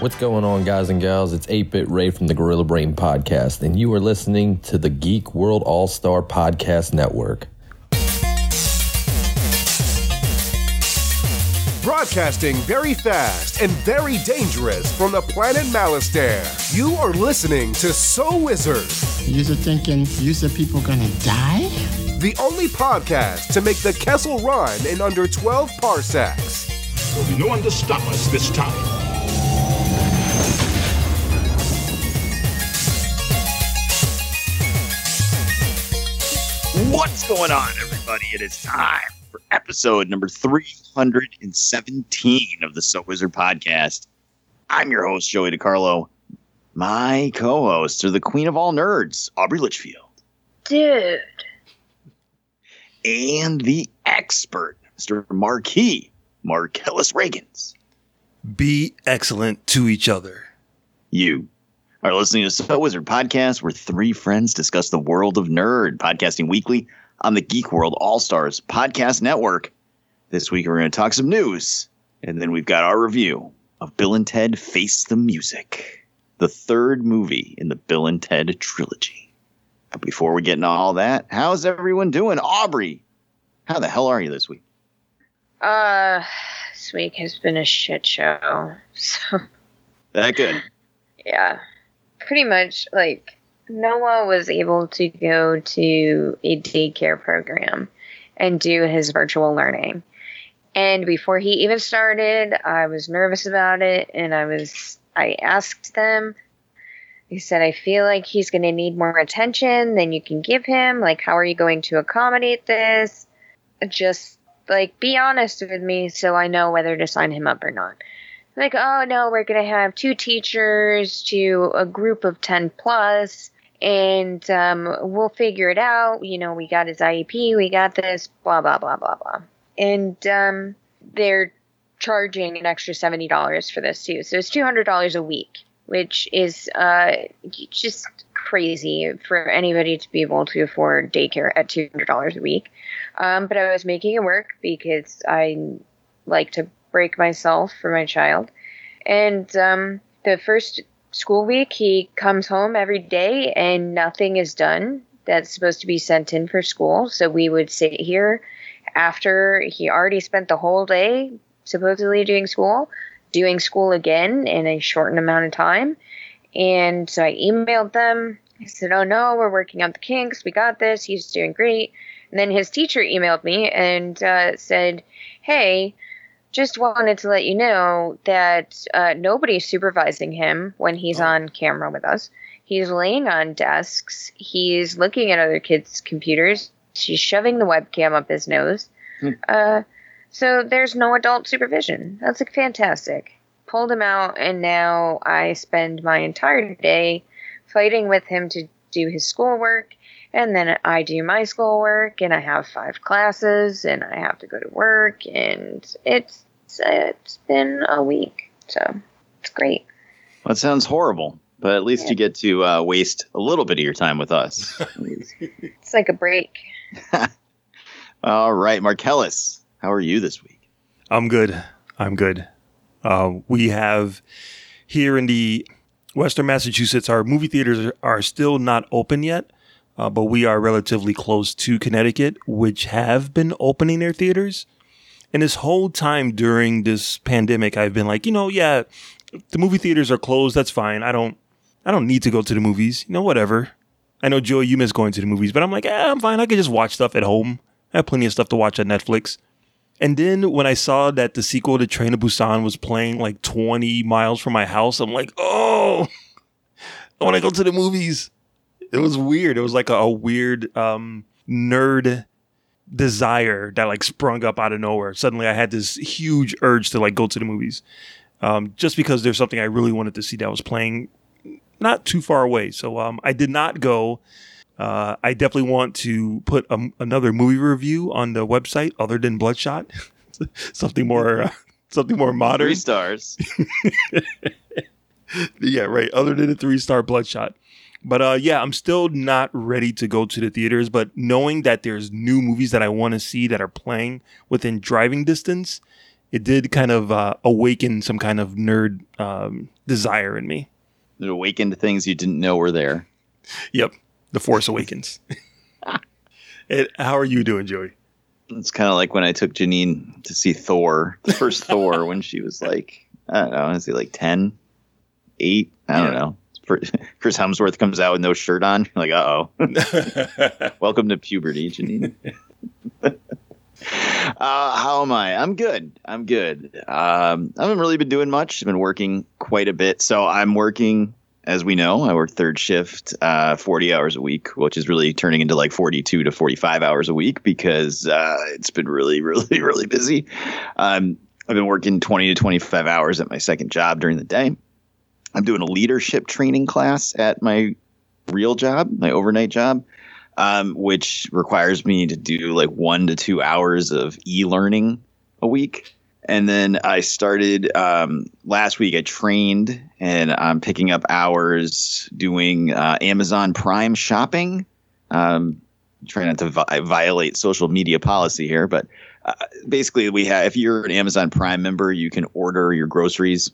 What's going on, guys and gals? It's 8 Bit Ray from the Gorilla Brain Podcast, and you are listening to the Geek World All Star Podcast Network. Broadcasting very fast and very dangerous from the planet Malastare. You are listening to So Wizard, You're thinking, you said people gonna die? the only podcast to make the Kessel run in under 12 parsecs. There'll be no one to stop us this time. What's going on, everybody? It is time for episode number 317 of the So Wizard podcast. I'm your host, Joey DiCarlo. My co hosts are the queen of all nerds, Aubrey Litchfield, Dude. and the expert, Mr. Marquis, Marcellus Reagans. be excellent to each other. You are listening to So Wizard Podcast, where three friends discuss the world of nerd, podcasting weekly on the Geek World All Stars Podcast Network. This week, we're going to talk some news, and then we've got our review of Bill and Ted Face the Music, the third movie in the Bill and Ted trilogy. But before we get into all that, how's everyone doing? Aubrey, how the hell are you this week? Uh, this week has been a shit show. So, That good? yeah. Pretty much, like, Noah was able to go to a daycare program and do his virtual learning. And before he even started, I was nervous about it. And I was, I asked them, he said, I feel like he's going to need more attention than you can give him. Like, how are you going to accommodate this? Just like be honest with me so I know whether to sign him up or not. Like, oh no, we're gonna have two teachers to a group of ten plus, and um, we'll figure it out. You know, we got his IEP, we got this, blah blah blah blah blah, and um, they're charging an extra seventy dollars for this too. So it's two hundred dollars a week, which is uh, just crazy for anybody to be able to afford daycare at two hundred dollars a week. Um, but I was making it work because I like to break myself for my child. And um, the first school week, he comes home every day and nothing is done that's supposed to be sent in for school. So we would sit here after he already spent the whole day supposedly doing school, doing school again in a shortened amount of time. And so I emailed them. I said, Oh no, we're working out the kinks. We got this. He's doing great. And then his teacher emailed me and uh, said, Hey, just wanted to let you know that uh, nobody's supervising him when he's on camera with us. He's laying on desks. He's looking at other kids' computers. She's shoving the webcam up his nose. Uh, so there's no adult supervision. That's like fantastic. Pulled him out, and now I spend my entire day fighting with him to do his schoolwork and then I do my schoolwork, and I have five classes, and I have to go to work, and it's it's been a week, so it's great. Well, it sounds horrible, but at least Yeah. you get to uh, waste a little bit of your time with us. It's like a break. All right, Marcellus, how are you this week? I'm good. I'm good. Uh, we have here in the Western Massachusetts, our movie theaters are, are still not open yet, uh, but we are relatively close to Connecticut, which have been opening their theaters. And this whole time during this pandemic, I've been like, you know, yeah, the movie theaters are closed. That's fine. I don't, I don't need to go to the movies. You know, whatever. I know Joey, you miss going to the movies, but I'm like, eh, I'm fine. I can just watch stuff at home. I have plenty of stuff to watch on Netflix. And then when I saw that the sequel to Train to Busan was playing like 20 miles from my house, I'm like, oh, I want to go to the movies. It was weird. It was like a, a weird um, nerd desire that like sprung up out of nowhere. Suddenly I had this huge urge to like go to the movies um, just because there's something I really wanted to see that was playing not too far away. So um, I did not go. Uh, I definitely want to put a, another movie review on the website other than Bloodshot. something more, uh, something more modern. Three stars. yeah, right. Other than a three star Bloodshot. But uh, yeah, I'm still not ready to go to the theaters. But knowing that there's new movies that I want to see that are playing within driving distance it did kind of uh, awaken some kind of nerd um, desire in me. It awakened things you didn't know were there. Yep, The Force Awakens. it, how are you doing, Joey? It's kind of like when I took Janine to see Thor, the first Thor, when she was like, I don't know, is he like 10, 8? I don't Yeah. know. Chris Hemsworth comes out with no shirt on. You're like, uh oh. Welcome to puberty, Janine. uh, how am I? I'm good. I'm good. Um, I haven't really been doing much. I've been working quite a bit. So I'm working, as we know, I work third shift, uh, 40 hours a week, which is really turning into like 42 to 45 hours a week because uh, it's been really, really, really busy. Um, I've been working 20 to 25 hours at my second job during the day. I'm doing a leadership training class at my real job, my overnight job, um, which requires me to do like one to two hours of e learning a week. And then I started um, last week, I trained and I'm picking up hours doing uh, Amazon Prime shopping. Um, trying not to vi- violate social media policy here, but uh, basically, we have if you're an Amazon Prime member, you can order your groceries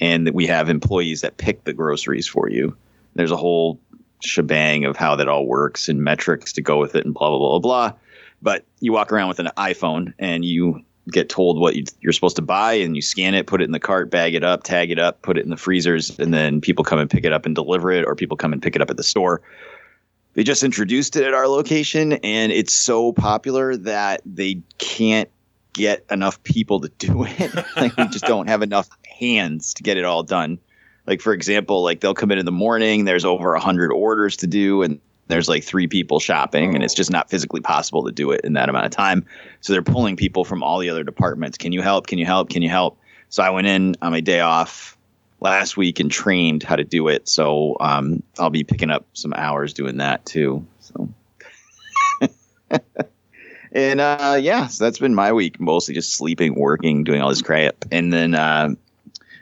and we have employees that pick the groceries for you. There's a whole shebang of how that all works and metrics to go with it and blah blah blah blah. But you walk around with an iPhone and you get told what you, you're supposed to buy and you scan it, put it in the cart, bag it up, tag it up, put it in the freezers, and then people come and pick it up and deliver it, or people come and pick it up at the store. They just introduced it at our location and it's so popular that they can't get enough people to do it. like we just don't have enough hands to get it all done. Like for example, like they'll come in in the morning, there's over a hundred orders to do, and there's like three people shopping, and it's just not physically possible to do it in that amount of time. So they're pulling people from all the other departments. Can you help? Can you help? Can you help? So I went in on my day off last week and trained how to do it. So um, I'll be picking up some hours doing that too. So. And uh, yeah, so that's been my week. Mostly just sleeping, working, doing all this crap. And then uh,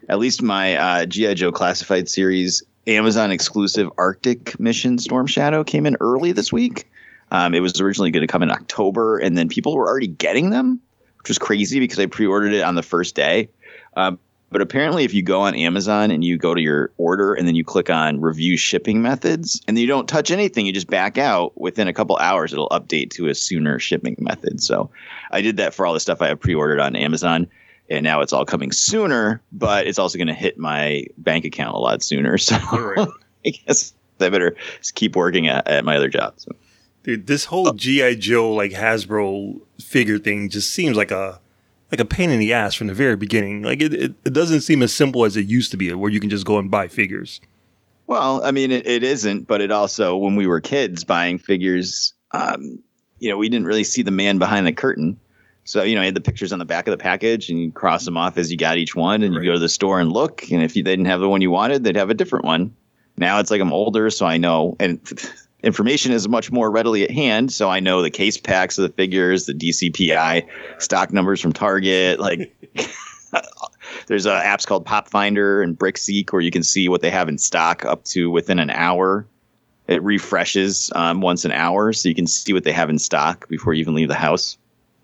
at least my uh, G.I. Joe Classified series Amazon exclusive Arctic mission Storm Shadow came in early this week. Um, it was originally going to come in October, and then people were already getting them, which was crazy because I pre ordered it on the first day. Um, but apparently, if you go on Amazon and you go to your order and then you click on review shipping methods and you don't touch anything, you just back out within a couple hours, it'll update to a sooner shipping method. So I did that for all the stuff I have pre ordered on Amazon. And now it's all coming sooner, but it's also going to hit my bank account a lot sooner. So I guess I better keep working at, at my other job. So. Dude, this whole oh. GI Joe like Hasbro figure thing just seems like a like a pain in the ass from the very beginning. Like it, it, it doesn't seem as simple as it used to be, where you can just go and buy figures. Well, I mean, it, it isn't, but it also, when we were kids buying figures, um, you know, we didn't really see the man behind the curtain. So, you know, you had the pictures on the back of the package and you cross them off as you got each one and you go to the store and look. And if you, they didn't have the one you wanted, they'd have a different one. Now it's like I'm older, so I know. And information is much more readily at hand. So I know the case packs of the figures, the DCPI stock numbers from Target. Like, there's uh, apps called Pop Finder and BrickSeek where you can see what they have in stock up to within an hour. It refreshes um, once an hour, so you can see what they have in stock before you even leave the house.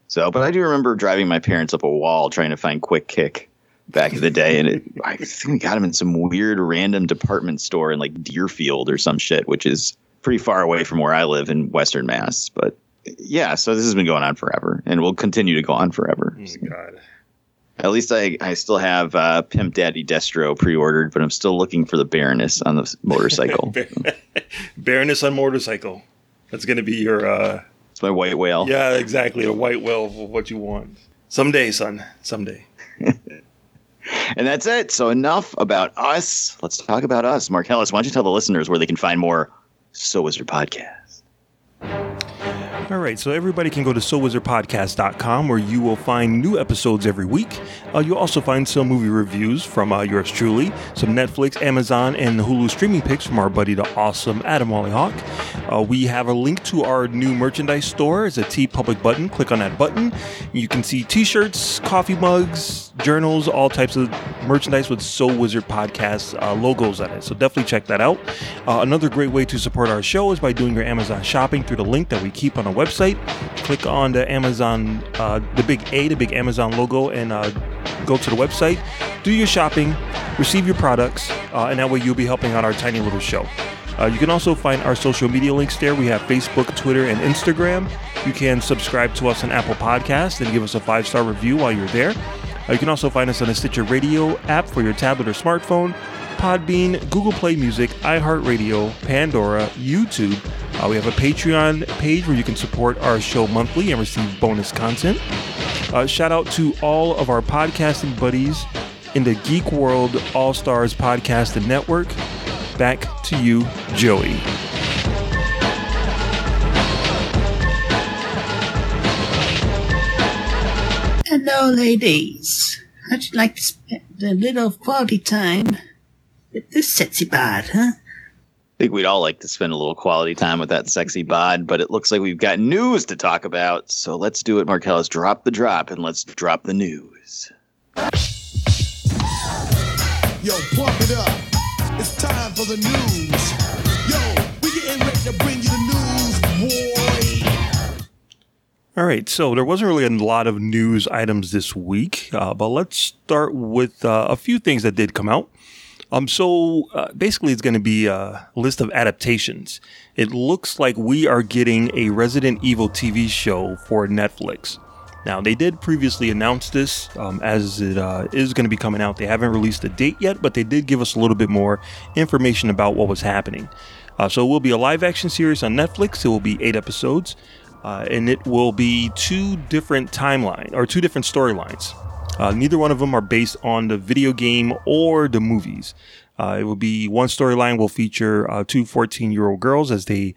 So, but I do remember driving my parents up a wall trying to find Quick Kick back in the day, and it, I think we got them in some weird random department store in like Deerfield or some shit, which is pretty far away from where I live in Western Mass. But yeah, so this has been going on forever, and will continue to go on forever. God. At least I, I still have uh, Pimp Daddy Destro pre-ordered, but I'm still looking for the Baroness on the motorcycle. Baroness on motorcycle. That's gonna be your uh it's my white whale. yeah, exactly, a white whale of what you want. Someday, son. Someday. And that's it. So enough about us. Let's talk about us. Marcellus, why don't you tell the listeners where they can find more So Wizard podcast? All right, so everybody can go to SoWizardPodcast.com where you will find new episodes every week. Uh, you'll also find some movie reviews from uh, yours truly, some Netflix, Amazon, and Hulu streaming picks from our buddy, the awesome Adam Wallyhawk. Uh, we have a link to our new merchandise store. It's a TeePublic button. Click on that button. You can see t-shirts, coffee mugs, journals, all types of merchandise with So Wizard Podcast uh, logos on it. So definitely check that out. Uh, another great way to support our show is by doing your Amazon shopping through the link that we keep on our website. Click on the Amazon, uh, the big A, the big Amazon logo, and uh, go to the website, do your shopping, receive your products, uh, and that way you'll be helping out our tiny little show. Uh, you can also find our social media links there. We have Facebook, Twitter, and Instagram. You can subscribe to us on Apple Podcasts and give us a five star review while you're there. Uh, you can also find us on the Stitcher Radio app for your tablet or smartphone, Podbean, Google Play Music, iHeartRadio, Pandora, YouTube. Uh, we have a Patreon page where you can support our show monthly and receive bonus content. Uh, shout out to all of our podcasting buddies in the Geek World All Stars Podcast and Network. Back to you, Joey. Hello, ladies. How'd you like to spend a little quality time this sexy bod, huh? I think we'd all like to spend a little quality time with that sexy bod, but it looks like we've got news to talk about. So let's do it, Marcellus. Drop the drop and let's drop the news. Yo, pump it up. It's time for the news. Yo, we getting ready to bring you the news, boy. All right, so there wasn't really a lot of news items this week, uh, but let's start with uh, a few things that did come out. Um, so uh, basically, it's going to be a list of adaptations. It looks like we are getting a Resident Evil TV show for Netflix. Now, they did previously announce this um, as it uh, is going to be coming out. They haven't released a date yet, but they did give us a little bit more information about what was happening. Uh, so it will be a live action series on Netflix. It will be eight episodes, uh, and it will be two different timeline or two different storylines. Uh, neither one of them are based on the video game or the movies. Uh, it will be one storyline will feature uh, two 14 year old girls as they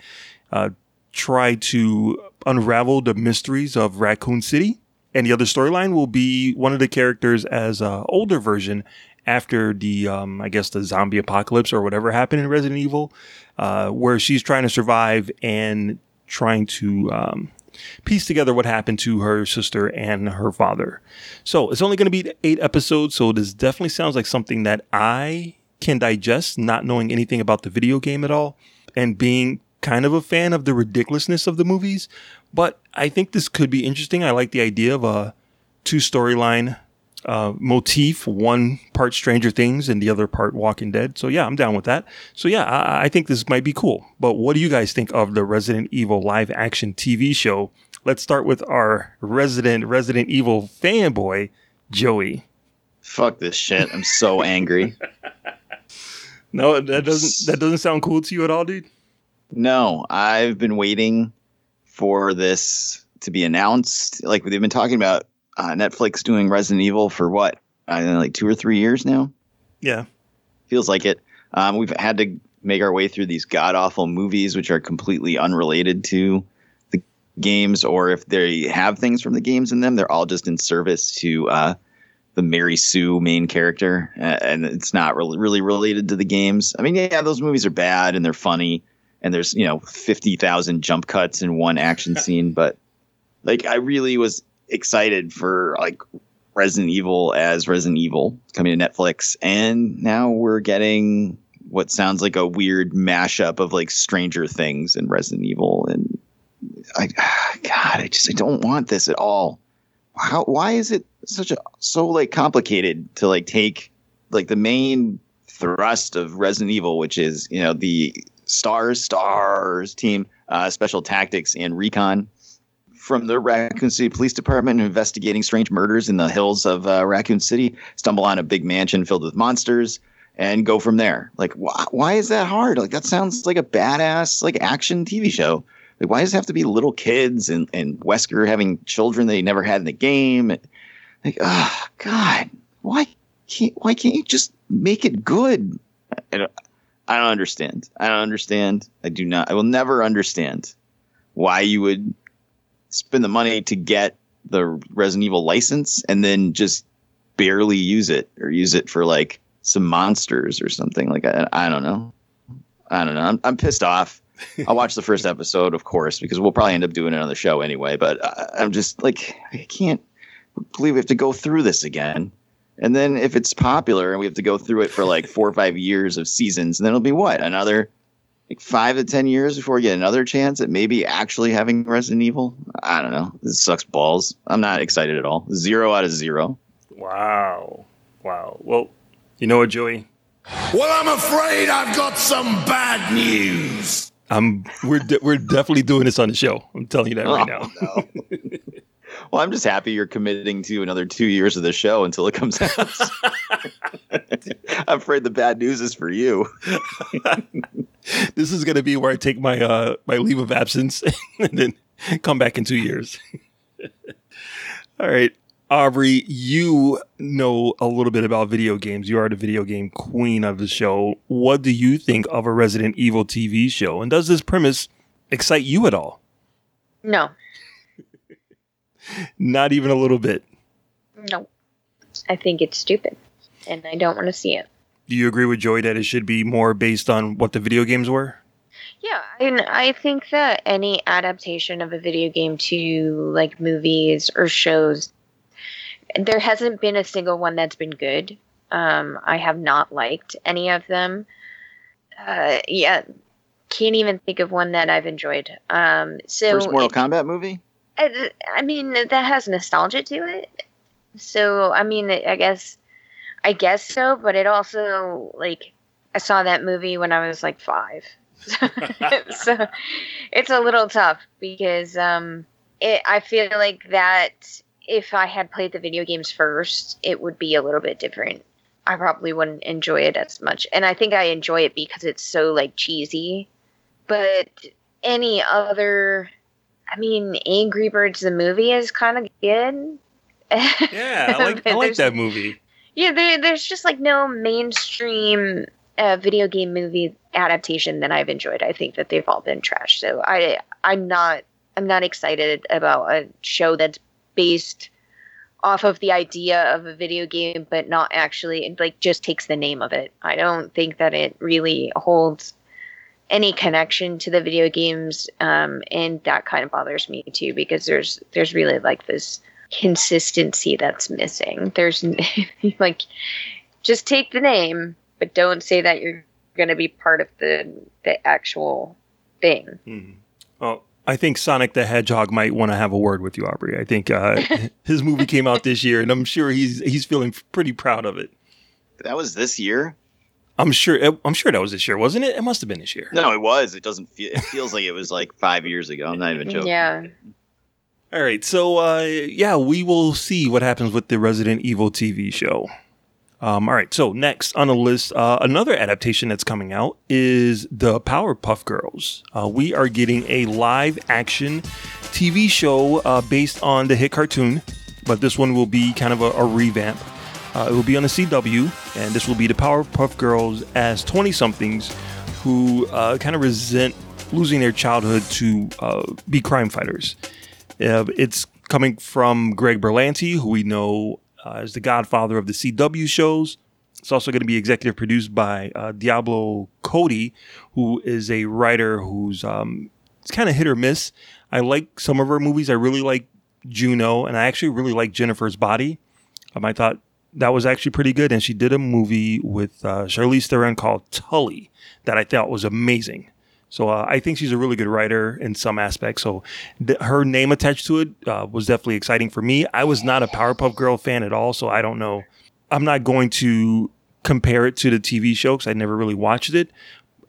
uh, try to unravel the mysteries of Raccoon City. And the other storyline will be one of the characters as an older version after the, um, I guess, the zombie apocalypse or whatever happened in Resident Evil, uh, where she's trying to survive and trying to um, piece together what happened to her sister and her father. So it's only going to be eight episodes. So this definitely sounds like something that I can digest, not knowing anything about the video game at all, and being kind of a fan of the ridiculousness of the movies. But I think this could be interesting. I like the idea of a two storyline uh, motif, one part Stranger Things and the other part Walking Dead. So yeah, I'm down with that. So yeah, I, I think this might be cool. But what do you guys think of the Resident Evil live action TV show? Let's start with our resident Resident Evil fanboy, Joey. Fuck this shit. I'm so angry. No, that doesn't that doesn't sound cool to you at all, dude. No, I've been waiting for this to be announced. Like they've been talking about uh, Netflix doing Resident Evil for what? I don't know, like two or three years now. Yeah, Feels like it. Um, we've had to make our way through these god awful movies, which are completely unrelated to the games, or if they have things from the games in them, they're all just in service to uh, the Mary Sue main character, uh, and it's not really really related to the games. I mean, yeah, those movies are bad and they're funny, and there's you know fifty thousand jump cuts in one action scene, but like I really was excited for like Resident Evil as Resident Evil coming to Netflix, and now we're getting what sounds like a weird mashup of like Stranger Things and Resident Evil, and I, God, I just I don't want this at all. How? Why is it such a so like complicated to like take like the main thrust of Resident Evil, which is you know the stars stars team, uh, special tactics and recon from the Raccoon City Police Department investigating strange murders in the hills of uh, Raccoon City, stumble on a big mansion filled with monsters, and go from there. Like, wh- why is that hard? Like, that sounds like a badass like action TV show. Like, why does it have to be little kids and and Wesker having children they never had in the game? Like, oh God, why can't why can't you just make it good? I don't, I don't understand. I don't understand. I do not. I will never understand why you would spend the money to get the Resident Evil license and then just barely use it or use it for like some monsters or something like I, I don't know. I don't know. I'm, I'm pissed off. I'll watch the first episode, of course, because we'll probably end up doing it on the show anyway. But I, I'm just like, I can't believe we have to go through this again. And then if it's popular and we have to go through it for like four or five years of seasons, and then it'll be what another like five to ten years before we get another chance at maybe actually having Resident Evil. I don't know. This sucks balls. I'm not excited at all. Zero out of zero. Wow. Wow. Well, you know what, Joey? Well, I'm afraid I've got some bad news. I'm we're de- we're definitely doing this on the show. I'm telling you that right oh, now. Oh, no. well, I'm just happy you're committing to another two years of the show until it comes out. I'm afraid the bad news is for you. this is going to be where I take my uh my leave of absence and then come back in 2 years. All right. Aubrey, you know a little bit about video games. You are the video game queen of the show. What do you think of a Resident Evil TV show? And does this premise excite you at all? No, Not even a little bit. no. I think it's stupid, and I don't want to see it. Do you agree with Joy that it should be more based on what the video games were? Yeah, and I think that any adaptation of a video game to like movies or shows, there hasn't been a single one that's been good. Um, I have not liked any of them. Uh, yeah, can't even think of one that I've enjoyed. Um, so First Mortal it- Kombat movie? I, I mean, that has nostalgia to it. So, I mean, I guess, I guess so. But it also like, I saw that movie when I was like five, so it's a little tough because um, it. I feel like that if I had played the video games first, it would be a little bit different. I probably wouldn't enjoy it as much, and I think I enjoy it because it's so like cheesy. But any other I mean, Angry Birds the movie is kind of good. Yeah, I like I like that movie. Yeah, there, there's just like no mainstream uh, video game movie adaptation that I've enjoyed. I think that they've all been trash. So I I'm not I'm not excited about a show that's based off of the idea of a video game, but not actually and like just takes the name of it. I don't think that it really holds any connection to the video games, um, and that kind of bothers me too because there's there's really like this consistency that's missing. There's like just take the name, but don't say that you're going to be part of the the actual thing. Mhm. Well, I think Sonic the Hedgehog might want to have a word with you, Aubrey. I think uh, his movie came out this year, and I'm sure he's he's feeling pretty proud of it. That was this year? I'm sure. I'm sure that was this year, wasn't it? It must have been this year. No, it was. It doesn't feel. It feels like it was like five years ago. I'm not even joking. Yeah. All right, so uh, yeah, we will see what happens with the Resident Evil TV show. Um, all right, so next on the list, uh, another adaptation that's coming out is the Powerpuff Girls. Uh, we are getting a live action TV show uh, based on the hit cartoon, but this one will be kind of a, a revamp. Uh, it will be on the CW, and this will be the Powerpuff Girls as 20 somethings who uh, kind of resent losing their childhood to uh, be crime fighters. Uh, it's coming from Greg Berlanti, who we know uh, as the godfather of the CW shows. It's also going to be executive produced by uh, Diablo Cody, who is a writer who's um, it's kind of hit or miss. I like some of her movies. I really like Juno, and I actually really like Jennifer's Body. Um, I thought that was actually pretty good, and she did a movie with uh, Charlize Theron called Tully that I thought was amazing. So uh, I think she's a really good writer in some aspects. So th- her name attached to it uh, was definitely exciting for me. I was not a Powerpuff Girl fan at all, so I don't know. I'm not going to compare it to the TV show because I never really watched it.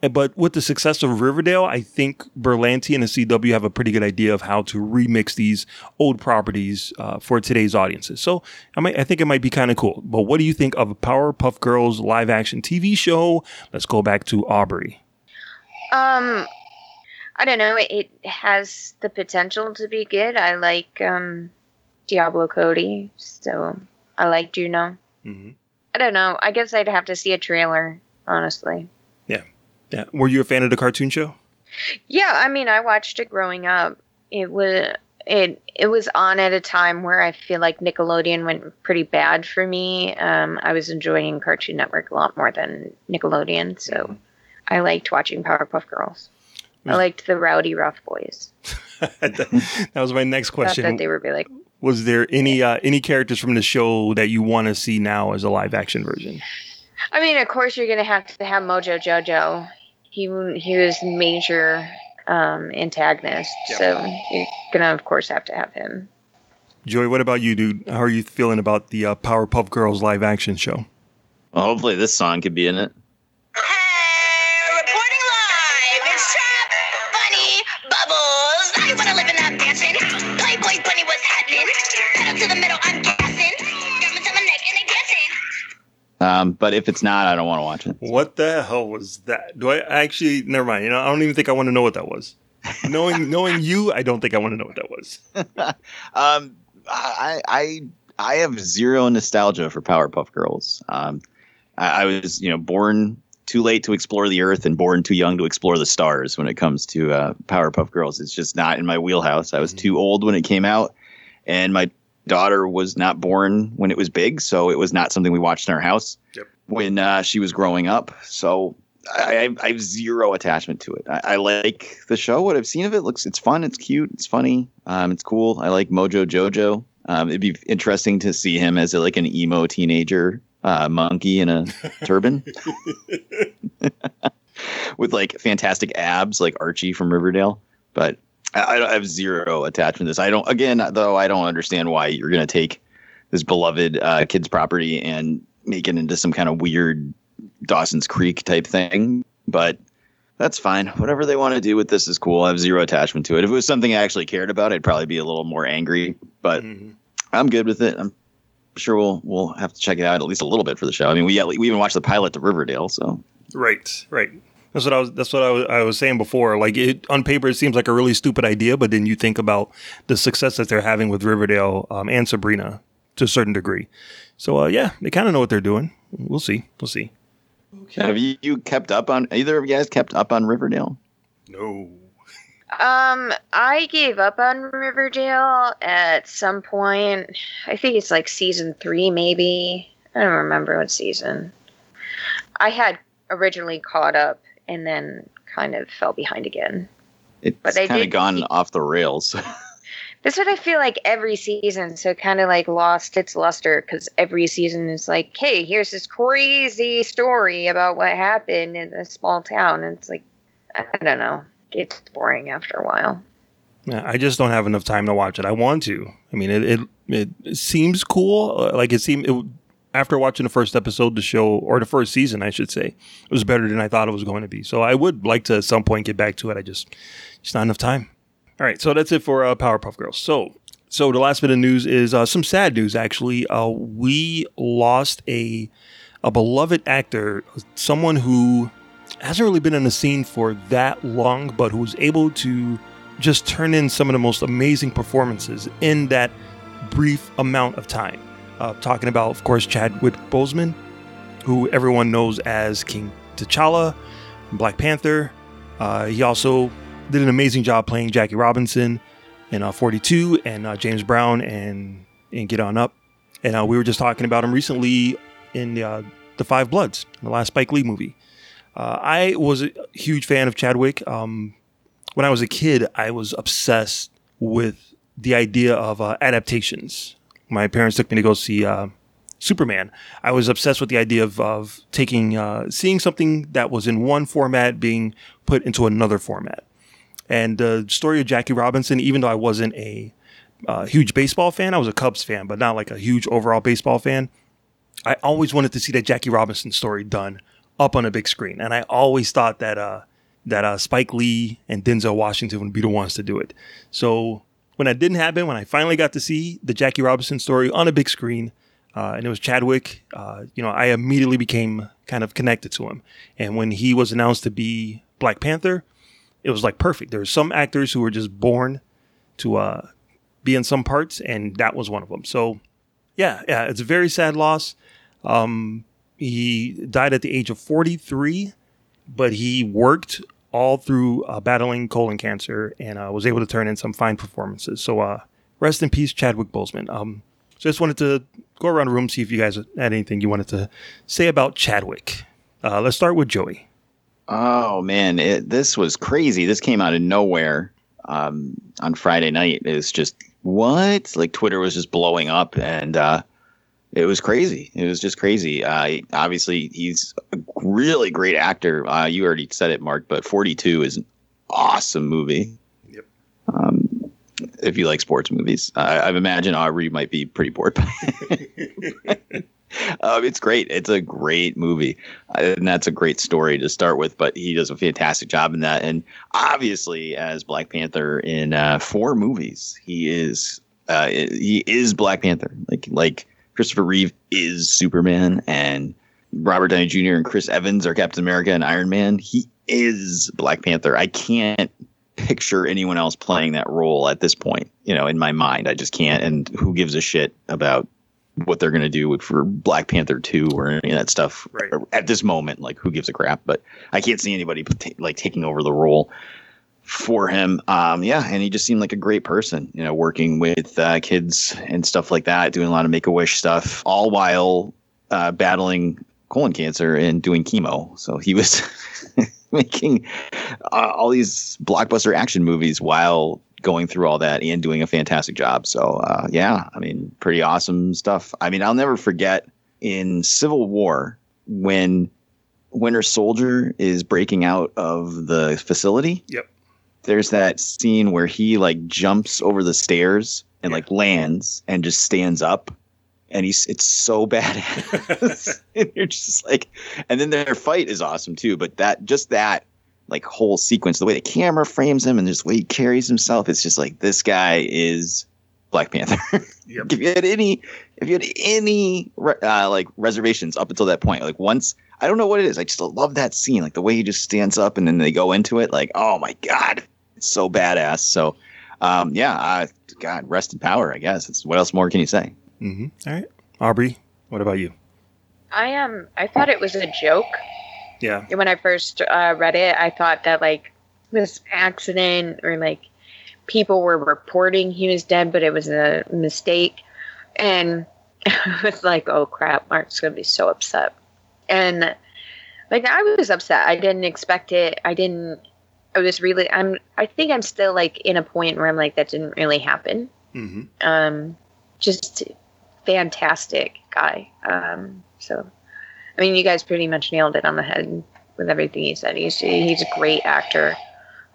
But with the success of Riverdale, I think Berlanti and the CW have a pretty good idea of how to remix these old properties uh, for today's audiences. So I might, I think it might be kind of cool. But what do you think of a Powerpuff Girls live action TV show? Let's go back to Aubrey. Um, I don't know. It, it has the potential to be good. I like um, Diablo Cody, so I like Juno. Mm-hmm. I don't know. I guess I'd have to see a trailer, honestly. Yeah. Yeah. Were you a fan of the cartoon show? Yeah, I mean, I watched it growing up. It was it it was on at a time where I feel like Nickelodeon went pretty bad for me. Um, I was enjoying Cartoon Network a lot more than Nickelodeon, so I liked watching Powerpuff Girls. I liked the Rowdyruff Boys. that was my next question. that they were really. was there any uh, any characters from the show that you want to see now as a live action version? I mean, of course, you're gonna have to have Mojo Jojo. He he was major um, antagonist, so you're gonna of course have to have him. Joey, what about you, dude? How are you feeling about the uh, Powerpuff Girls live action show? Well, hopefully this song could be in it. Um, but if it's not, I don't want to watch it. What the hell was that? Do I actually? Never mind. You know, I don't even think I want to know what that was. knowing knowing you, I don't think I want to know what that was. Um, I I I have zero nostalgia for Powerpuff Girls. Um, I, I was you know born too late to explore the earth and born too young to explore the stars when it comes to uh, Powerpuff Girls. It's just not in my wheelhouse. I was too old when it came out, and my daughter was not born when it was big, so it was not something we watched in our house Yep. when uh, she was growing up. So I, I, I have zero attachment to it. I, I like the show. What I've seen of it looks it's fun. It's cute. It's funny. Um, it's cool. I like Mojo Jojo. Um, it'd be interesting to see him as a, like an emo teenager uh, monkey in a turban with like fantastic abs like Archie from Riverdale. But I, I have zero attachment to this. I don't. Again, though, I don't understand why you're going to take this beloved uh, kids property and make it into some kind of weird Dawson's Creek type thing. But that's fine. Whatever they want to do with this is cool. I have zero attachment to it. If it was something I actually cared about, I'd probably be a little more angry. But I'm good with it. I'm sure we'll we'll have to check it out at least a little bit for the show. I mean, we we even watched the pilot to Riverdale, so Right, right. That's what I was. That's what I was, I was saying before. Like it on paper, it seems like a really stupid idea, but then you think about the success that they're having with Riverdale um, and Sabrina to a certain degree. So uh, yeah, they kind of know what they're doing. We'll see. We'll see. have you, you kept up on either of you guys kept up on Riverdale? No. Um, I gave up on Riverdale at some point. I think it's like season three, maybe. I don't remember what season. I had originally caught up and then kind of fell behind again. It's But they kind of gone keep- off the rails. That's what I feel like every season. So kind of like lost its luster because every season is like, hey, here's this crazy story about what happened in a small town. And it's like, I don't know. It's boring after a while. Yeah, I just don't have enough time to watch it. I want to. I mean, it it, it seems cool. Uh, Like it seemed it, after watching the first episode, the show or the first season, I should say, it was better than I thought it was going to be. So I would like to at some point get back to it. I just just not enough time. All right, so that's it for uh, Powerpuff Girls. So so the last bit of news is uh, some sad news. Actually, uh, we lost a a beloved actor, someone who hasn't really been in the scene for that long, but who was able to just turn in some of the most amazing performances in that brief amount of time. Uh, talking about, of course, Chadwick Boseman, who everyone knows as King T'Challa, Black Panther. Uh, he also did an amazing job playing Jackie Robinson in uh, 42 and uh, James Brown and and Get On Up. And uh, we were just talking about him recently in uh, the Five Bloods, the last Spike Lee movie. I was a huge fan of Chadwick. Um, when I was a kid, I was obsessed with the idea of adaptations. My parents took me to go see uh, Superman. I was obsessed with the idea of, of taking, uh, seeing something that was in one format being put into another format. And the story of Jackie Robinson, even though I wasn't a uh, huge baseball fan, I was a Cubs fan, but not like a huge overall baseball fan. I always wanted to see that Jackie Robinson story done up on a big screen, and I always thought that uh, that uh, Spike Lee and Denzel Washington would be the ones to do it. So when that didn't happen, when I finally got to see the Jackie Robinson story on a big screen, uh, and it was Chadwick, uh, you know, I immediately became kind of connected to him. And when he was announced to be Black Panther, it was like perfect. There were some actors who were just born to uh, be in some parts, and that was one of them. So, yeah, yeah, it's a very sad loss. Um, he died at the age of 43, but he worked all through uh, battling colon cancer and uh, was able to turn in some fine performances. So, uh, rest in peace, Chadwick Boseman. Um, so, just wanted to go around the room, see if you guys had anything you wanted to say about Chadwick. Uh, let's start with Joey. Oh man, it, this was crazy. This came out of nowhere um, on Friday night. It's just what? Like Twitter was just blowing up, and uh, it was crazy. It was just crazy. Uh, obviously, he's a really great actor. Uh, you already said it, Mark, but Forty Two is an awesome movie. Yep. Um, if you like sports movies. I, I imagine Aubrey might be pretty bored. by it. um, it's great. It's a great movie, uh, and that's a great story to start with. But he does a fantastic job in that, and obviously as Black Panther in uh, four movies, he is uh, he is Black Panther. Like like Christopher Reeve is Superman, and Robert Downey Jr. and Chris Evans are Captain America and Iron Man. He is Black Panther. I can't picture anyone else playing that role at this point. You know, in my mind, I just can't. And who gives a shit about what they're going to do for Black Panther 2 or any of that stuff Right. at this moment? Like, who gives a crap? But I can't see anybody like taking over the role for him. Um, yeah, and he just seemed like a great person, you know, working with uh, kids and stuff like that, doing a lot of Make a Wish stuff, all while uh, battling colon cancer and doing chemo. So he was making uh, all these blockbuster action movies while going through all that and doing a fantastic job. So uh, yeah, I mean, pretty awesome stuff. I mean, I'll never forget in Civil War when Winter Soldier is breaking out of the facility Yep. There's that scene where he like jumps over the stairs and like lands and just stands up and he's it's so badass. And you're just like and then their fight is awesome too but that just that like whole sequence the way the camera frames him and just the way he carries himself it's just like this guy is black panther. Yep. if you had any if you had any uh, like reservations up until that point like once i don't know what it is i just love that scene like the way he just stands up and then they go into it like oh my god so badass so um yeah uh, god rest in power i guess it's what else more can you say hmm All right. Aubrey, what about you? I um I thought it was a joke Yeah. when I first uh, read it. I thought that like this accident or like people were reporting he was dead, but it was a mistake, and I was like, oh crap, Mark's gonna be so upset, and like I was upset. I didn't expect it. I didn't. I was really. I'm. I think I'm still like in a point where I'm like that didn't really happen hmm um, just fantastic guy. Um, so, I mean, you guys pretty much nailed it on the head with everything he said. He's he's a great actor.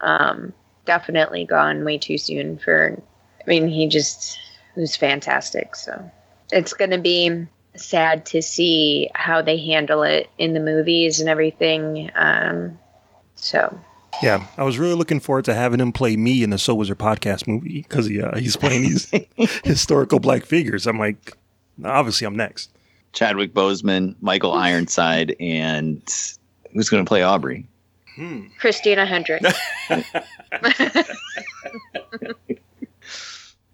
Um, definitely gone way too soon for. I mean, he just was fantastic. So, it's gonna be sad to see how they handle it in the movies and everything. Um, so, Yeah, I was really looking forward to having him play me in the So Wizard podcast movie because he, uh, he's playing these historical black figures. I'm like, obviously, I'm next. chadwick boseman michael ironside and who's going to play aubrey Christina Hendricks.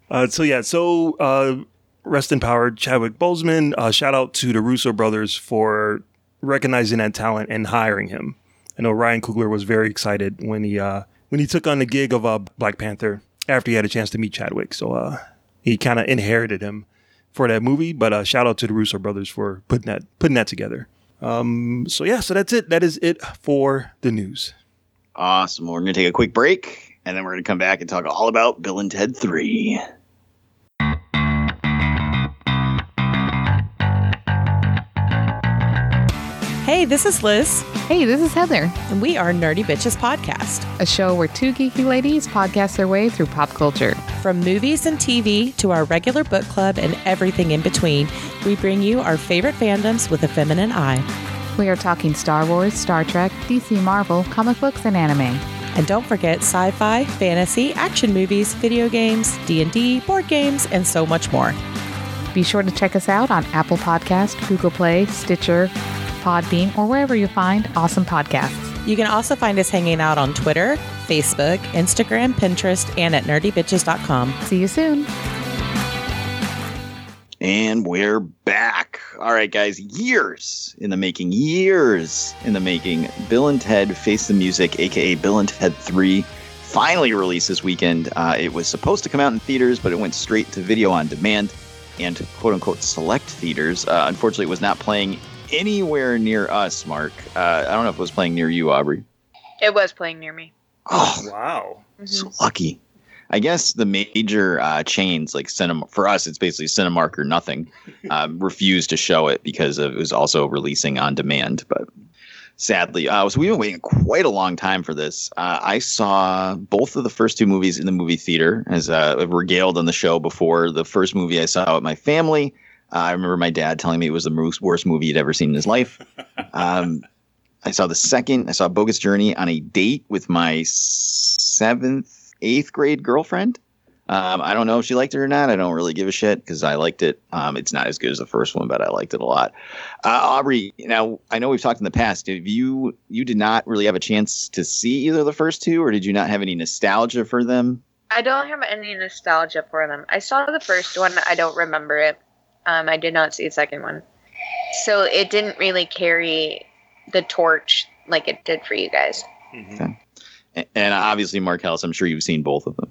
Uh, so yeah, so uh, rest in power, Chadwick Boseman. Uh, shout out to the Russo brothers for recognizing that talent and hiring him. I know Ryan Coogler was very excited when he uh, when he took on the gig of uh, Black Panther after he had a chance to meet Chadwick. So uh, he kind of inherited him for that movie. But uh, shout out to the Russo brothers for putting that putting that together. Um, so yeah, so that's it. That is it for the news. awesome we're to take a quick break and then we're to come back and talk all about bill and ted 3 Hey, this is Liz, Hey, this is Heather, and we are Nerdy Bitches Podcast. a show where two geeky ladies podcast their way through pop culture. From movies and TV to our regular book club and everything in between, we bring you our favorite fandoms with a feminine eye. We are talking Star Wars, Star Trek, DC Marvel, comic books, and anime. And don't forget sci-fi, fantasy, action movies, video games, D&D, board games, and so much more. Be sure to check us out on Apple Podcast, Google Play, Stitcher, Podbean, or wherever you find awesome podcasts. You can also find us hanging out on Twitter, Facebook, Instagram, Pinterest, and at nerdybitches.com. See you soon. And we're back. All right, guys. Years in the making. Years in the making. Bill and Ted Face the Music, aka Bill and Ted 3, finally released this weekend. Uh, it was supposed to come out in theaters, but it went straight to video on demand and quote unquote select theaters. Uh, unfortunately, it was not playing anywhere near us, Mark. Uh, I don't know if it was playing near you, Aubrey. It was playing near me. Oh, Wow. so lucky. I guess the major uh, chains like Cinema for us, it's basically Cinemark or nothing. Um, refused to show it because of, it was also releasing on demand. But sadly. Uh, so we've been waiting quite a long time for this. Uh, I saw both of the first two movies in the movie theater, as uh, regaled on the show before. The first movie I saw with my family. Uh, I remember my dad telling me it was the most, worst movie he'd ever seen in his life. Um, I saw the second. I saw Bogus Journey on a date with my seventh, eighth grade girlfriend. Um, I don't know if she liked it or not. I don't really give a shit because I liked it. Um, it's not as good as the first one, but I liked it a lot. Uh, Aubrey, now I know we've talked in the past. Have you you did not really have a chance to see either of the first two, or did you not have any nostalgia for them? I don't have any nostalgia for them. I saw the first one. I don't remember it. Um, I did not see the second one, so it didn't really carry the torch like it did for you guys. Okay. And obviously, Marcellus, I'm sure you've seen both of them.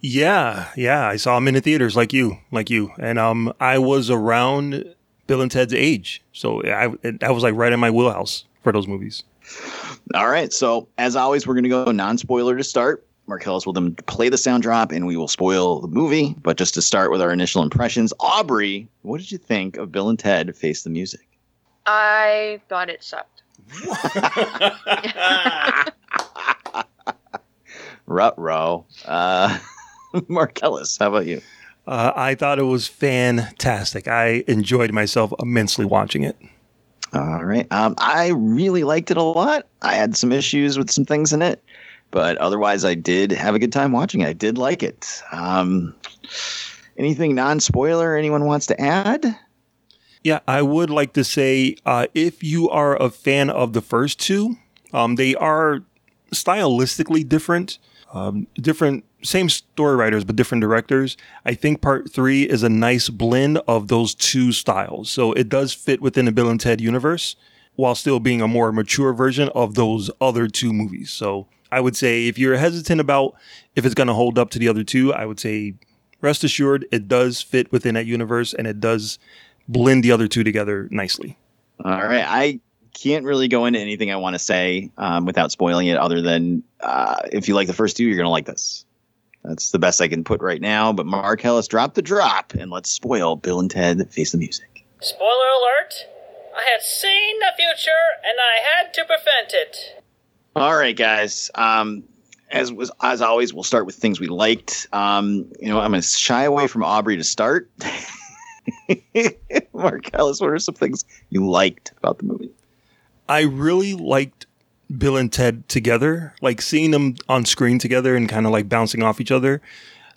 Yeah, yeah, I saw them in the theaters like you, like you, and um, I was around Bill and Ted's age, so I I was like right in my wheelhouse for those movies. All right. So as always, we're going to go non-spoiler to start. Marcellus will then play the sound drop, and we will spoil the movie. But just to start with our initial impressions, Aubrey, what did you think of Bill and Ted Face the Music? I thought it sucked. Rut row. Uh, Marcellus, how about you? Uh, I thought it was fantastic. I enjoyed myself immensely watching it. All right. Um, I really liked it a lot. I had some issues with some things in it, but otherwise, I did have a good time watching it. I did like it. Um, anything non-spoiler anyone wants to add? Yeah, I would like to say uh, if you are a fan of the first two, um, they are stylistically different, um, different, same story writers, but different directors. I think part three is a nice blend of those two styles. So it does fit within the Bill and Ted universe while still being a more mature version of those other two movies. So I would say if you're hesitant about if it's going to hold up to the other two, I would say rest assured it does fit within that universe and it does blend the other two together nicely. All right. I can't really go into anything I want to say um, without spoiling it, other than uh, if you like the first two, you're going to like this. That's the best I can put right now. But Marcellus, drop the drop and let's spoil Bill and Ted Face the Music. Spoiler alert! I had seen the future and I had to prevent it. All right, guys. Um, as was as always, we'll start with things we liked. Um, you know, I'm to shy away from Aubrey to start. Marcellus, what are some things you liked about the movie? I really liked Bill and Ted together, like seeing them on screen together and kind of like bouncing off each other.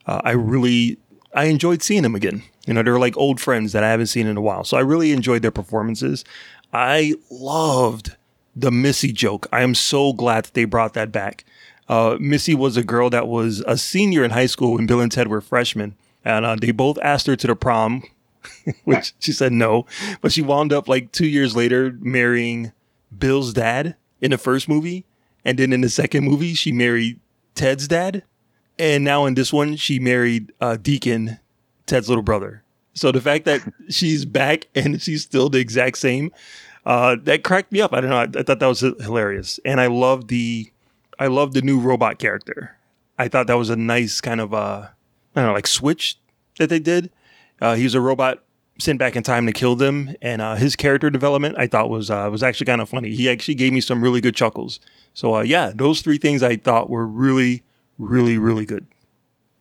Uh, I really, I enjoyed seeing them again. You know, they're like old friends that I haven't seen in a while. So I really enjoyed their performances. I loved the Missy joke. I am so glad that they brought that back. Uh, Missy was a girl that was a senior in high school when Bill and Ted were freshmen. And uh, they both asked her to the prom, which she said no. But she wound up like two years later marrying Bill's dad in the first movie. And then in the second movie, she married Ted's dad. And now in this one, she married uh, Deacon, Ted's little brother. So the fact that she's back and she's still the exact same, uh, that cracked me up. I don't know. I, I thought that was hilarious. And I love the, I love the new robot character. I thought that was a nice kind of, uh, I don't know, like switch that they did. Uh, he was a robot sent back in time to kill them, and uh, his character development I thought was uh, was actually kind of funny. He actually gave me some really good chuckles. So uh, yeah, those three things I thought were really, really, really good.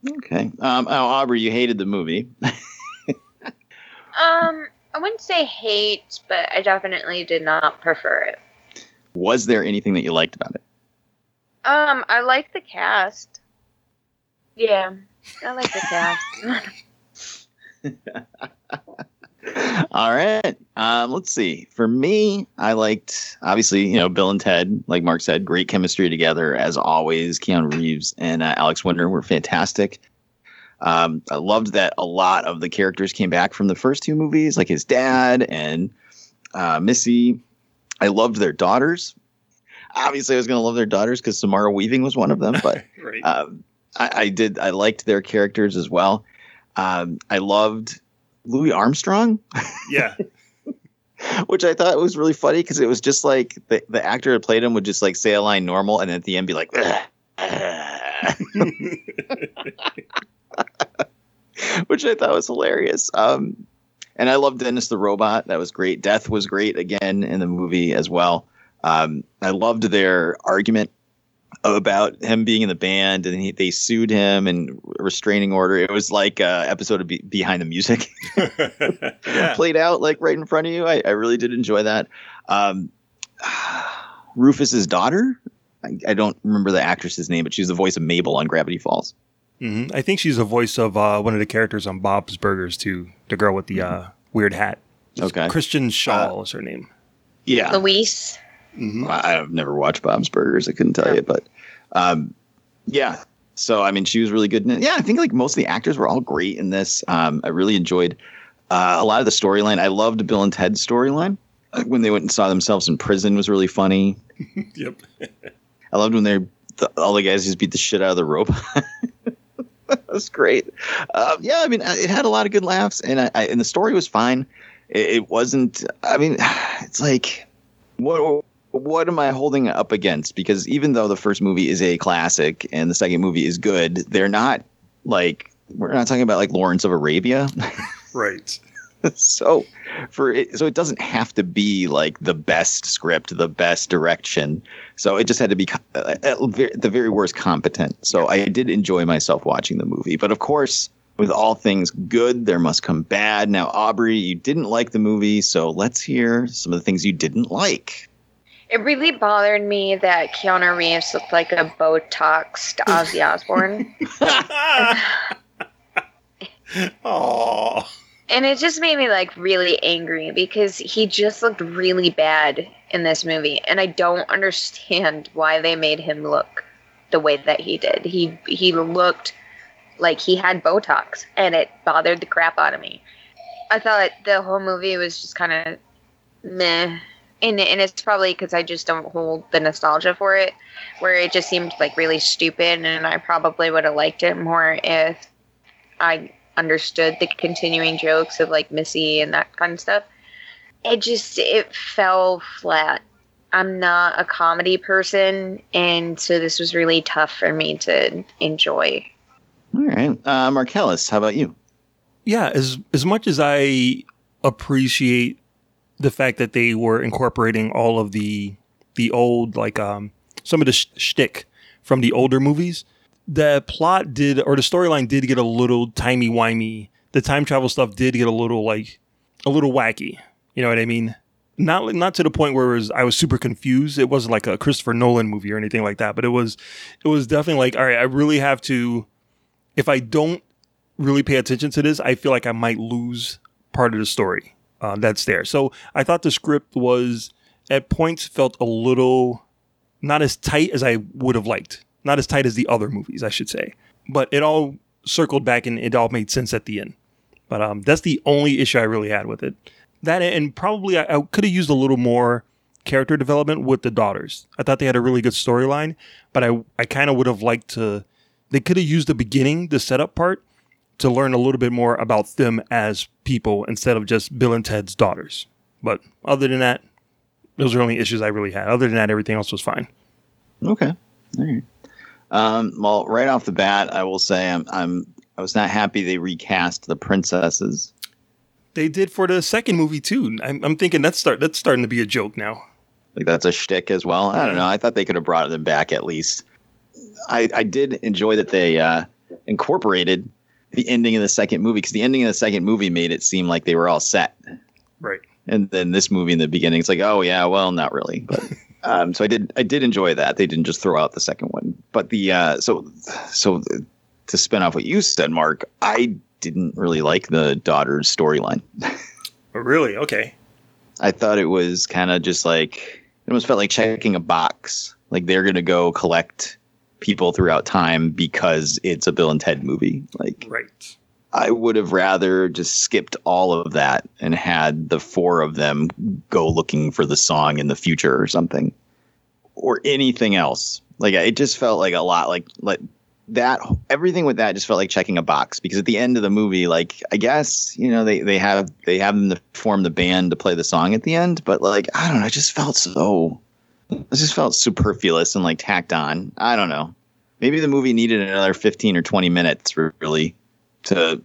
Okay. Um, oh, Aubrey, you hated the movie. Um, I wouldn't say hate, but I definitely did not prefer it. Was there anything that you liked about it? Um, I like the cast. Yeah, I like the cast. All right. Um, let's see. For me, I liked obviously, you know, Bill and Ted, like Mark said, great chemistry together as always. Keanu Reeves and uh, Alex Winter were fantastic. Um, I loved that a lot of the characters came back from the first two movies, like his dad and uh, Missy. I loved their daughters. Obviously, I was going to love their daughters because Samara Weaving was one of them, but Right. um, I, I did. I liked their characters as well. Um, I loved Louis Armstrong, Yeah. which I thought was really funny because it was just like the, the actor that played him would just like say a line normal and at the end be like, which I thought was hilarious. Um, and I loved Dennis the Robot. That was great. Death was great again in the movie as well. Um, I loved their argument about him being in the band, and he, they sued him and restraining order. It was like a episode of Be- Behind the Music played out like right in front of you. I, I really did enjoy that. Um, Rufus's daughter. I, I don't remember the actress's name, but she's the voice of Mabel on Gravity Falls. Hmm I think she's the voice of uh, one of the characters on Bob's Burgers too. The girl with the uh, weird hat. Okay. Kristen Schaal is her name. Yeah. Louise. I- I've never watched Bob's Burgers. I couldn't tell you, but um, yeah. So I mean, she was really good in it. Yeah, I think like most of the actors were all great in this. Um, I really enjoyed uh, a lot of the storyline. I loved Bill and Ted's storyline Uh, when they went and saw themselves in prison was really funny. yep. I loved when they the, all the guys just beat the shit out of the robot. that was great. Uh, yeah, I mean, uh, it had a lot of good laughs, and I, I, and the story was fine. It, it wasn't. I mean, it's like what what am I holding up against? Because even though the first movie is a classic and the second movie is good, they're not like we're not talking about like Lawrence of Arabia. Right. so for it, so it doesn't have to be like the best script, the best direction. So it just had to be uh, at the very worst competent. So I did enjoy myself watching the movie, but of course, with all things good, there must come bad. Now, Aubrey, you didn't like the movie, so let's hear some of the things you didn't like. It really bothered me that Keanu Reeves looked like a Botoxed Ozzy Osbourne. Oh. And it just made me like really angry because he just looked really bad in this movie and I don't understand why they made him look the way that he did. He he looked like he had botox and it bothered the crap out of me. I thought the whole movie was just kind of meh. And, and it's probably because I just don't hold the nostalgia for it, where it just seemed like really stupid, and I probably would have liked it more if I understood the continuing jokes of like Missy and that kind of stuff. It just it fell flat. I'm not a comedy person, and so this was really tough for me to enjoy. All right, uh, Marcellus, how about you? Yeah, as as much as I appreciate the fact that they were incorporating all of the the old like um some of the sh- shtick from the older movies, the plot did or the storyline did get a little timey wimey. The time travel stuff did get a little like a little wacky. You know what I mean? Not not to the point where was, I was super confused. It wasn't like a Christopher Nolan movie or anything like that, but it was it was definitely like all right, I really have to if I don't really pay attention to this, I feel like I might lose part of the story uh, that's there. So I thought the script was at points felt a little not as tight as I would have liked, not as tight as the other movies, I should say. But it all circled back and it all made sense at the end. But um, that's the only issue I really had with it. That and probably I, I could have used a little more character development with the daughters. I thought they had a really good storyline, but I I kind of would have liked to. They could have used the beginning, the setup part, to learn a little bit more about them as people instead of just Bill and Ted's daughters. But other than that, those are the only issues I really had. Other than that, everything else was fine. Okay. All right. Um, well, right off the bat, I will say I'm I'm I was not happy they recast the princesses. They did for the second movie too. I'm, I'm thinking that's start that's starting to be a joke now. Like that's a shtick as well. I don't know. I thought they could have brought them back at least. I I did enjoy that they uh, incorporated the ending of the second movie because the ending of the second movie made it seem like they were all set. Right. And then this movie in the beginning, it's like, oh yeah, well, not really. But um, so I did I did enjoy that. They didn't just throw out the second one. But the uh, so so to spin off what you said, Mark, I didn't really like the daughter's storyline. Oh, really? Okay. I thought it was kind of just like it almost felt like checking a box. Like they're gonna go collect people throughout time because it's a Bill and Ted movie. Like right. I would have rather just skipped all of that and had the four of them go looking for the song in the future or something. Or anything else. Like it just felt like a lot like like that everything with that just felt like checking a box because at the end of the movie like i guess you know they they have they have them to form the band to play the song at the end but like i don't know it just felt so it just felt superfluous and like tacked on i don't know maybe the movie needed another 15 or 20 minutes really to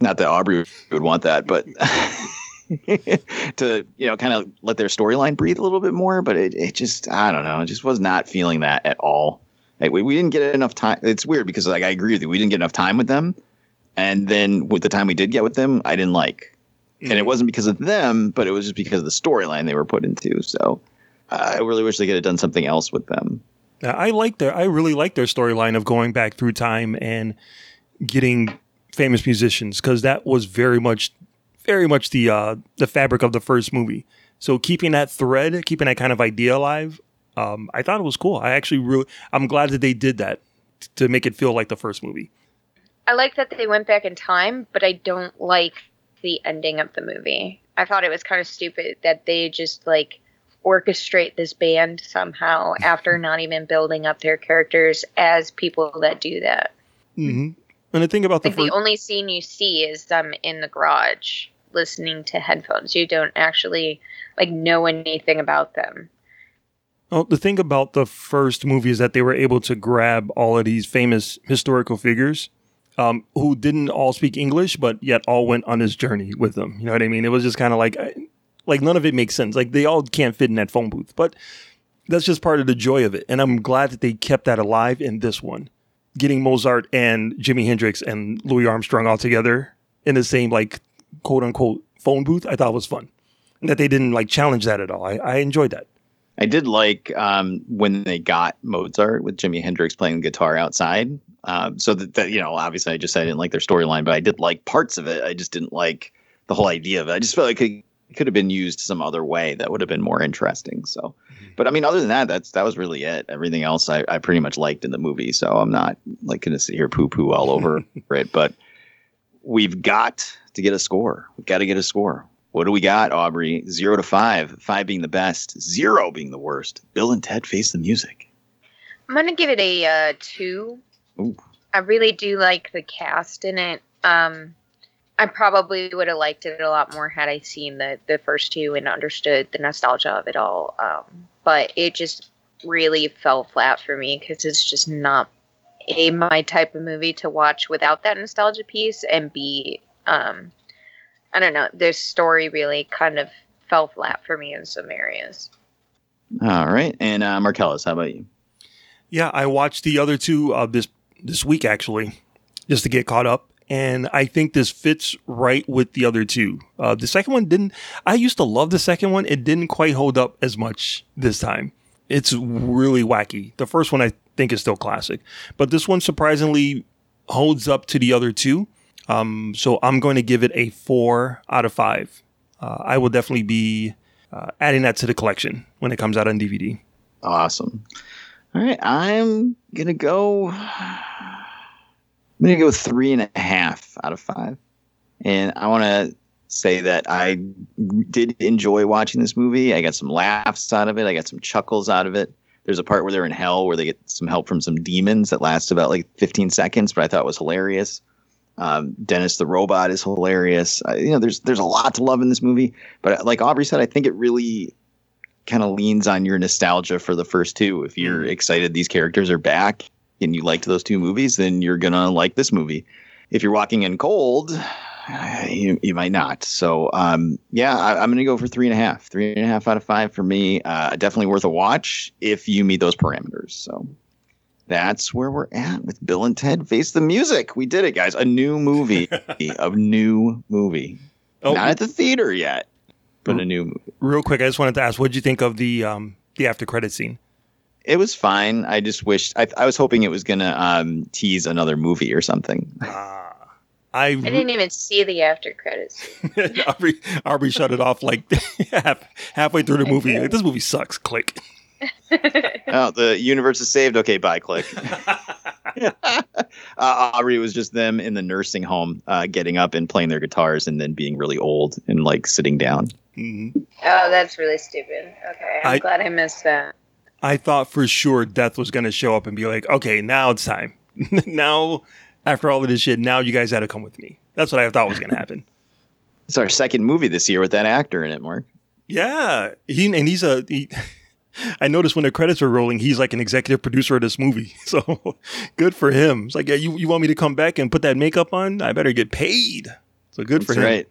not that aubrey would want that but to you know kind of let their storyline breathe a little bit more. But it, it just I don't know, it just was not feeling that at all. Like we, we didn't get enough time. It's weird because like I agree with you, we didn't get enough time with them, and then with the time we did get with them, I didn't like. And it wasn't because of them, but it was just because of the storyline they were put into. So uh, I really wish they could have done something else with them. I like their I really like their storyline of going back through time and getting famous musicians because that was very much very much the uh, the fabric of the first movie. So keeping that thread, keeping that kind of idea alive, um, I thought it was cool. I actually really I'm glad that they did that t- to make it feel like the first movie. I like that they went back in time, but I don't like the ending of the movie. I thought it was kind of stupid that they just like orchestrate this band somehow after not even building up their characters as people that do that. Mm-hmm. And the thing about the Like first, the only scene you see is them in the garage listening to headphones. You don't actually like know anything about them. Well, the thing about the first movie is that they were able to grab all of these famous historical figures um, who didn't all speak English, but yet all went on this journey with them. You know what I mean? It was just kind of like, like none of it makes sense. Like they all can't fit in that phone booth, but that's just part of the joy of it. And I'm glad that they kept that alive in this one. Getting Mozart and Jimi Hendrix and Louis Armstrong all together in the same like quote unquote phone booth, I thought was fun. And that they didn't like challenge that at all. I, I enjoyed that. I did like um, when they got Mozart with Jimi Hendrix playing guitar outside. Um, so that, that you know, obviously, I just said I didn't like their storyline, but I did like parts of it. I just didn't like the whole idea of it. I just felt like it could have been used some other way that would have been more interesting. So, but I mean, other than that, that's that was really it. Everything else I, I pretty much liked in the movie. So I'm not like going to sit here poo poo all over it. But we've got to get a score. We've got to get a score. What do we got, Aubrey? Zero to five. Five being the best, zero being the worst. Bill and Ted face the music. I'm gonna give it a uh, two. Ooh. I really do like the cast in it. Um, I probably would have liked it a lot more had I seen the the first two and understood the nostalgia of it all. Um, but it just really fell flat for me because it's just not a my type of movie to watch without that nostalgia piece, and b um, I don't know. this story really kind of fell flat for me in some areas. All right. And uh, Marcellus, how about you? Yeah, I watched the other two uh, this this week actually, just to get caught up, and I think this fits right with the other two. Uh, the second one didn't. I used to love the second one. It didn't quite hold up as much this time. It's really wacky. The first one I think is still classic, but this one surprisingly holds up to the other two. Um, so I'm going to give it a four out of five. Uh, I will definitely be uh, adding that to the collection when it comes out on DVD. Awesome. All right. I'm to go. I'm going to go three and a half out of five. And I want to say that I did enjoy watching this movie. I got some laughs out of it, I got some chuckles out of it. There's a part where they're in hell where they get some help from some demons that lasts about like 15 seconds, but I thought it was hilarious. Um, Dennis the robot is hilarious. Uh, you know, there's there's a lot to love in this movie, but like Aubrey said, I think it really kind of leans on your nostalgia for the first two. If you're excited these characters are back and you liked those two movies, then you're gonna like this movie. If you're walking in cold, you, you might not. So um, yeah, I, I'm gonna go for three and a half. Three and a half out of five for me. Uh, definitely worth a watch if you meet those parameters. So that's where we're at with Bill and Ted Face the Music. We did it, guys. A new movie, a new movie. Oh. Not at the theater yet, but a new movie. Real quick, I just wanted to ask, what did you think of the um, the after credit scene? It was fine. I just wished I, I was hoping it was gonna um, tease another movie or something. I, I didn't even see the after credits. Aubrey, Aubrey shut it off like half, halfway through the movie. Like, this movie sucks. Click. oh, the universe is saved. Okay, bye. Click. uh, Aubrey was just them in the nursing home, uh, getting up and playing their guitars, and then being really old and like sitting down. Mm-hmm. Oh, that's really stupid. Okay, I'm I- glad I missed that. I thought for sure Death was going to show up and be like, okay, now it's time. now, after all of this shit, now you guys had to come with me. That's what I thought was going to happen. It's our second movie this year with that actor in it, Mark. Yeah, he and he's a. He, I noticed when the credits were rolling, he's like an executive producer of this movie. So good for him. It's like, yeah, you, you want me to come back and put that makeup on? I better get paid. So good for him. right.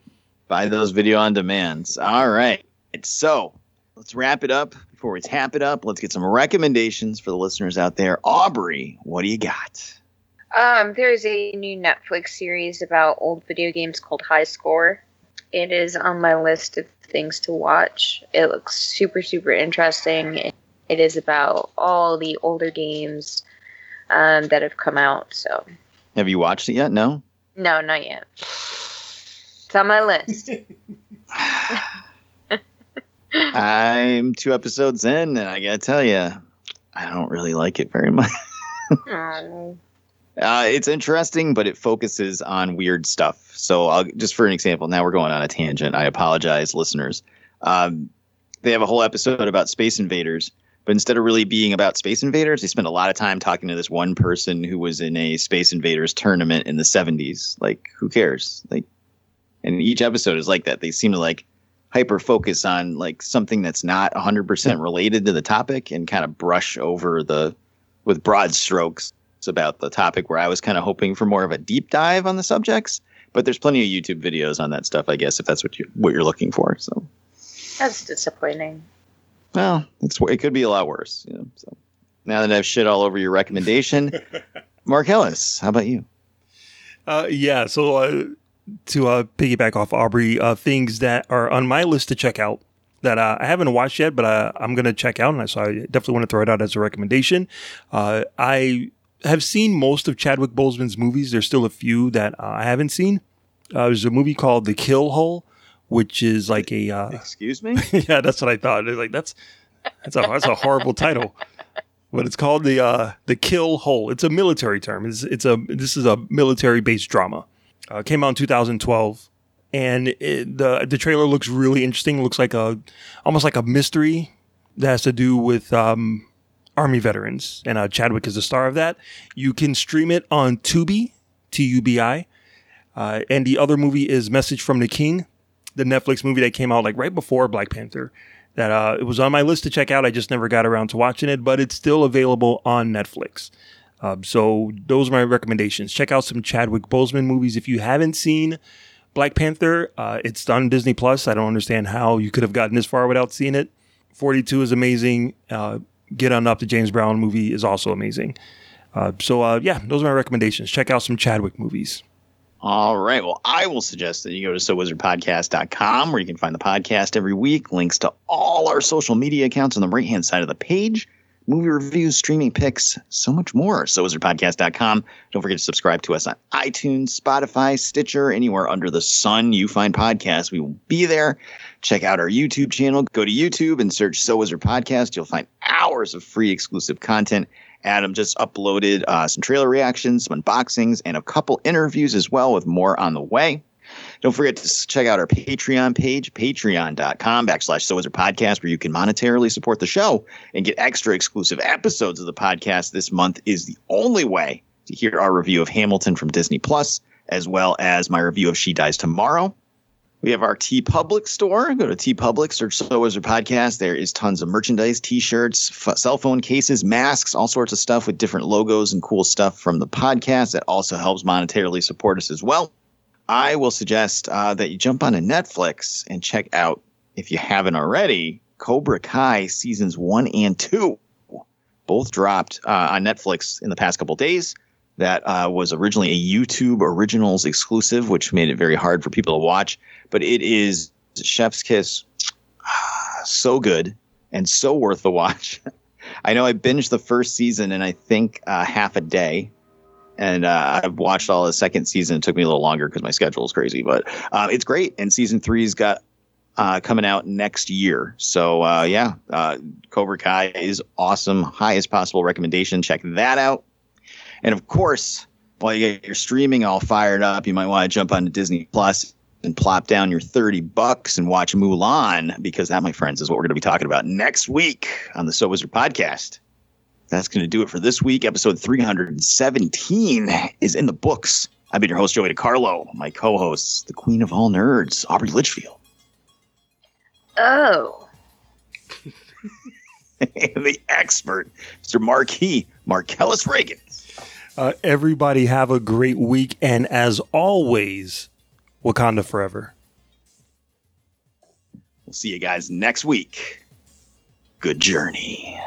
Buy those video on demands. All right. So let's wrap it up. Before we tap it up, let's get some recommendations for the listeners out there. Aubrey, what do you got? Um, there's a new Netflix series about old video games called High Score. It is on my list of things to watch. It looks super, super interesting. It is about all the older games um, that have come out. So, Have you watched it yet? No? no, not yet. It's on my list. I'm two episodes in, and I gotta tell you, I don't really like it very much. Oh. Uh, it's interesting, but it focuses on weird stuff. So, I'll, just for an example, now we're going on a tangent. I apologize, listeners. Um, they have a whole episode about space invaders, but instead of really being about space invaders, they spend a lot of time talking to this one person who was in a space invaders tournament in the 70s. Like, who cares? Like, and each episode is like that. They seem to like hyper focus on like something that's not 100% related to the topic and kind of brush over the with broad strokes about the topic where I was kind of hoping for more of a deep dive on the subjects. But there's plenty of YouTube videos on that stuff, I guess, if that's what you what you're looking for. So, That's disappointing. well, it's it could be a lot worse. You know. So now that I've shit all over your recommendation, Marcellus, how about you? Uh, yeah. So uh, to uh, piggyback off Aubrey, uh, things that are on my list to check out that uh, I haven't watched yet, but uh, I'm going to check out, and I- so I definitely want to throw it out as a recommendation. Uh, I have seen most of Chadwick Boseman's movies. There's still a few that uh, I haven't seen. Uh, there's a movie called The Kill Hole, which is like a uh, excuse me. yeah, that's what I thought. It's like that's that's a that's a horrible title. But it's called the uh, the Kill Hole. It's a military term. It's it's a this is a military based drama. Uh, came out in 2012, and it, the the trailer looks really interesting. It looks like a almost like a mystery that has to do with um, army veterans, and uh, Chadwick is the star of that. You can stream it on Tubi, T U B I, uh, and the other movie is Message from the King, the Netflix movie that came out like right before Black Panther. That uh, it was on my list to check out. I just never got around to watching it, but it's still available on Netflix. Um, so those are my recommendations. Check out some Chadwick Boseman movies if you haven't seen Black Panther. Uh, it's on Disney Plus. I don't understand how you could have gotten this far without seeing it. Forty Two is amazing. Uh, Get on up the James Brown movie is also amazing. Uh, so uh, yeah, those are my recommendations. Check out some Chadwick movies. All right. Well, I will suggest that you go to SoWizardPodcast.com where you can find the podcast every week, links to all our social media accounts on the right hand side of the page, movie reviews, streaming picks, so much more. SoWizardPodcast.com. Don't forget to subscribe to us on iTunes, Spotify, Stitcher, anywhere under the sun you find podcasts. We will be there. Check out our YouTube channel. Go to YouTube and search So Is Wizard Podcast. You'll find hours of free exclusive content. Adam just uploaded uh, some trailer reactions, some unboxings, and a couple interviews as well, with more on the way. Don't forget to check out our Patreon page, patreon.com backslash So Wizard Podcast, where you can monetarily support the show and get extra exclusive episodes of the podcast. This month is the only way to hear our review of Hamilton from Disney Plus, as well as my review of She Dies Tomorrow. We have our TeePublic store. Go to TeePublic, search So Wizard Podcast. There is tons of merchandise, t shirts, f- cell phone cases, masks, all sorts of stuff with different logos and cool stuff from the podcast that also helps monetarily support us as well. I will suggest uh, that you jump onto Netflix and check out, if you haven't already, Cobra Kai seasons one and two. Both dropped uh, on Netflix in the past couple days. That uh, was originally a YouTube Originals exclusive, which made it very hard for people to watch. But it is Chef's Kiss, so good and so worth the watch. I know I binged the first season in I think uh, half a day, and uh, I've watched all the second season. It took me a little longer because my schedule is crazy, but uh, it's great. And season three's got uh, coming out next year. So uh, yeah, uh, Cobra Kai is awesome. Highest possible recommendation. Check that out. And of course, while you get your streaming all fired up, you might want to jump onto Disney Plus and plop down your 30 bucks and watch Mulan because that, my friends, is what we're going to be talking about next week on the So Wizard podcast. That's going to do it for this week. Episode 317 is in the books. I've been your host, Joey DiCarlo. My co-hosts, the queen of all nerds, Aubrey Litchfield. Oh. and the expert, Mr. Marquis Marcellus Reagan. Uh, everybody have a great week, and as always, Wakanda forever. We'll see you guys next week. Good journey.